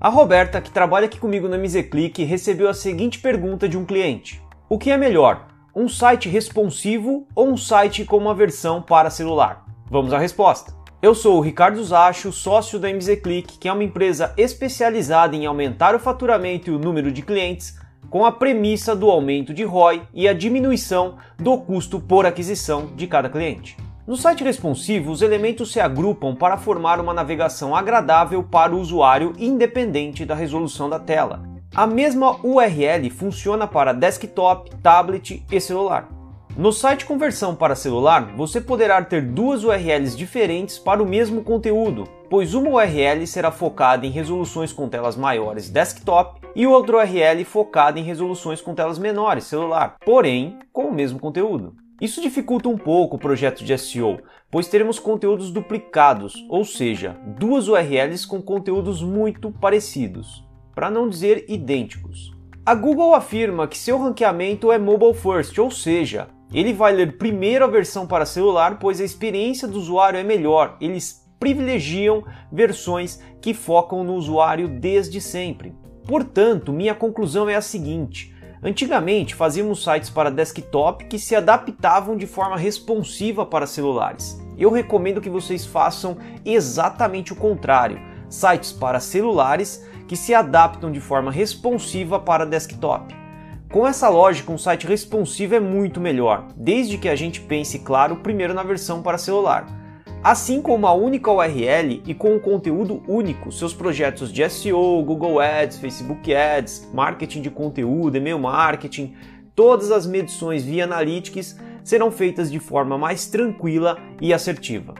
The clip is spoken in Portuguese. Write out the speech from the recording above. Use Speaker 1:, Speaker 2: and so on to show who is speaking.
Speaker 1: A Roberta, que trabalha aqui comigo na MZClick, recebeu a seguinte pergunta de um cliente: O que é melhor, um site responsivo ou um site com uma versão para celular? Vamos à resposta. Eu sou o Ricardo Zacho, sócio da MZClick, que é uma empresa especializada em aumentar o faturamento e o número de clientes com a premissa do aumento de ROI e a diminuição do custo por aquisição de cada cliente. No site responsivo, os elementos se agrupam para formar uma navegação agradável para o usuário independente da resolução da tela. A mesma URL funciona para desktop, tablet e celular. No site conversão para celular, você poderá ter duas URLs diferentes para o mesmo conteúdo, pois uma URL será focada em resoluções com telas maiores desktop e outra URL focada em resoluções com telas menores celular, porém com o mesmo conteúdo. Isso dificulta um pouco o projeto de SEO, pois teremos conteúdos duplicados, ou seja, duas URLs com conteúdos muito parecidos, para não dizer idênticos. A Google afirma que seu ranqueamento é mobile first, ou seja, ele vai ler primeiro a versão para celular, pois a experiência do usuário é melhor. Eles privilegiam versões que focam no usuário desde sempre. Portanto, minha conclusão é a seguinte: Antigamente fazíamos sites para desktop que se adaptavam de forma responsiva para celulares. Eu recomendo que vocês façam exatamente o contrário: sites para celulares que se adaptam de forma responsiva para desktop. Com essa lógica, um site responsivo é muito melhor, desde que a gente pense, claro, primeiro na versão para celular. Assim como uma única URL e com um conteúdo único, seus projetos de SEO, Google Ads, Facebook Ads, marketing de conteúdo, e-mail marketing, todas as medições via Analytics serão feitas de forma mais tranquila e assertiva.